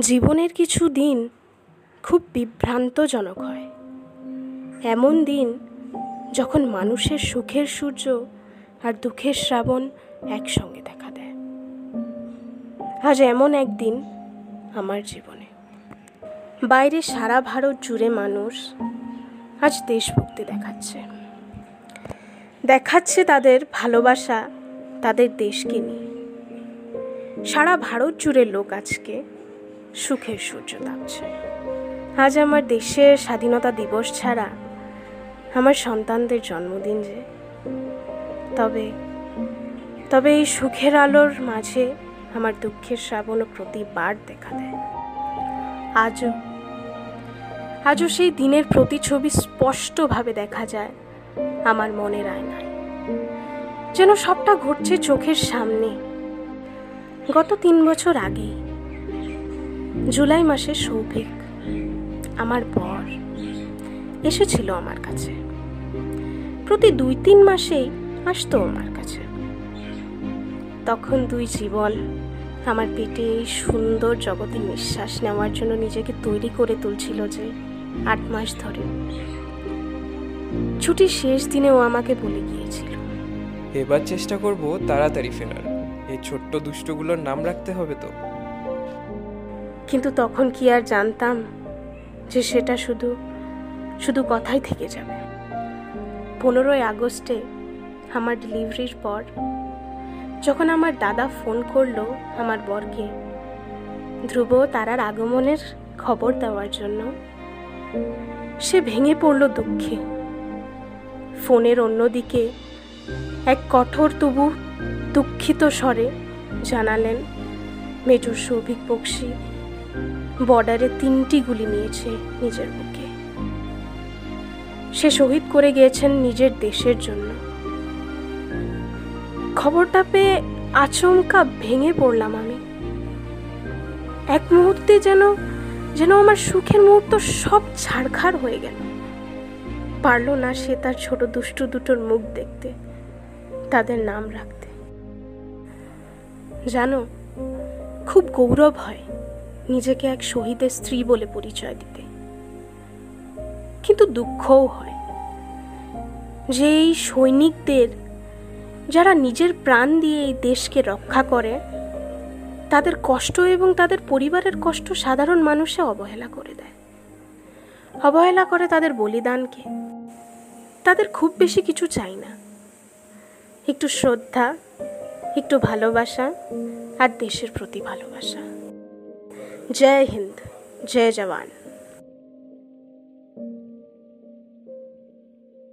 জীবনের কিছু দিন খুব বিভ্রান্তজনক হয়। এমন দিন যখন মানুষের সুখের সূর্য আর দুঃখের শ্রাবণ একসঙ্গে দেখা দেয়। আজ এমন একদিন আমার জীবনে। বাইরে সারা ভারত জুড়ে মানুষ আজ দেশভক্তি দেখাচ্ছে। দেখাচ্ছে তাদের ভালোবাসা, তাদের দেশকে নিয়ে। সারা ভারত জুড়ে লোক আজকে সুখের সূর্য তাপছে। আজ আমার দেশের স্বাধীনতা দিবস ছাড়া আমার সন্তানদের জন্মদিন যে। তবে তবে এই সুখের আলোর মাঝে আমার দুঃখের শ্রাবণও প্রতিবার দেখা দেয়। আজও আজও সেই দিনের প্রতিছবি স্পষ্টভাবে দেখা যায় আমার মনের আয়নায়। যেন সবটা ঘটছে চোখের সামনে। গত তিন বছর আগেই জুলাই মাসে সৌভিক, আমার বর, এসেছিল আমার কাছে। প্রতি দুই তিন মাসেই আসতো আমার কাছে। তখন দুই জীবন আমার পেটে এই সুন্দর জগতে নিঃশ্বাস নেওয়ার জন্য নিজেকে তৈরি করে তুলছিল যে আট মাস ধরে। ছুটির শেষ দিনে ও আমাকে বলে গিয়েছিল। এবার চেষ্টা করব তাড়াতাড়ি ফেরার। এই ছোট্ট দুষ্টগুলোর নাম রাখতে হবে তো। কিন্তু তখন কি আর জানতাম যে সেটা শুধু শুধু কথাই থেকে যাবে। পনেরোই আগস্টে আমার ডেলিভারির পর, যখন আমার দাদা ফোন করল আমার বরকে, ধ্রুব তারার আগমনের খবর দেওয়ার জন্য, সে ভেঙে পড়ল দুঃখে। ফোনের অন্যদিকে এক কঠোর তবু দুঃখিত স্বরে জানালেন মেজর সৌভিক বক্সি। বর্ডারে তিনটি গুলি নিয়েছে নিজের বুকে। সে শহীদ করে গিয়েছেন নিজের দেশের জন্য। খবরটা পেয়ে আচমকা ভেঙে পড়লাম আমি। এক মুহূর্তে যেন যেন আমার সুখের মুহূর্ত সব ছাড়খাড় হয়ে গেল। পারল না সে তার ছোট দুষ্টু দুটোর মুখ দেখতে, তাদের নাম রাখতে। জানো, খুব গৌরব হয়। নিজেকে এক শহীদের স্ত্রী বলে পরিচয় দিতে। কিন্তু দুঃখও হয়। যে এই সৈনিকদের যারা নিজের প্রাণ দিয়ে এই দেশকে রক্ষা করে, তাদের কষ্ট এবং তাদের পরিবারের কষ্ট সাধারণ মানুষে অবহেলা করে দেয়। অবহেলা করে তাদের বলিদানকে। তাদের খুব বেশি কিছু চাই না। একটু শ্রদ্ধা, একটু ভালোবাসা আর দেশের প্রতি ভালোবাসা। जय हिंद जय जवान।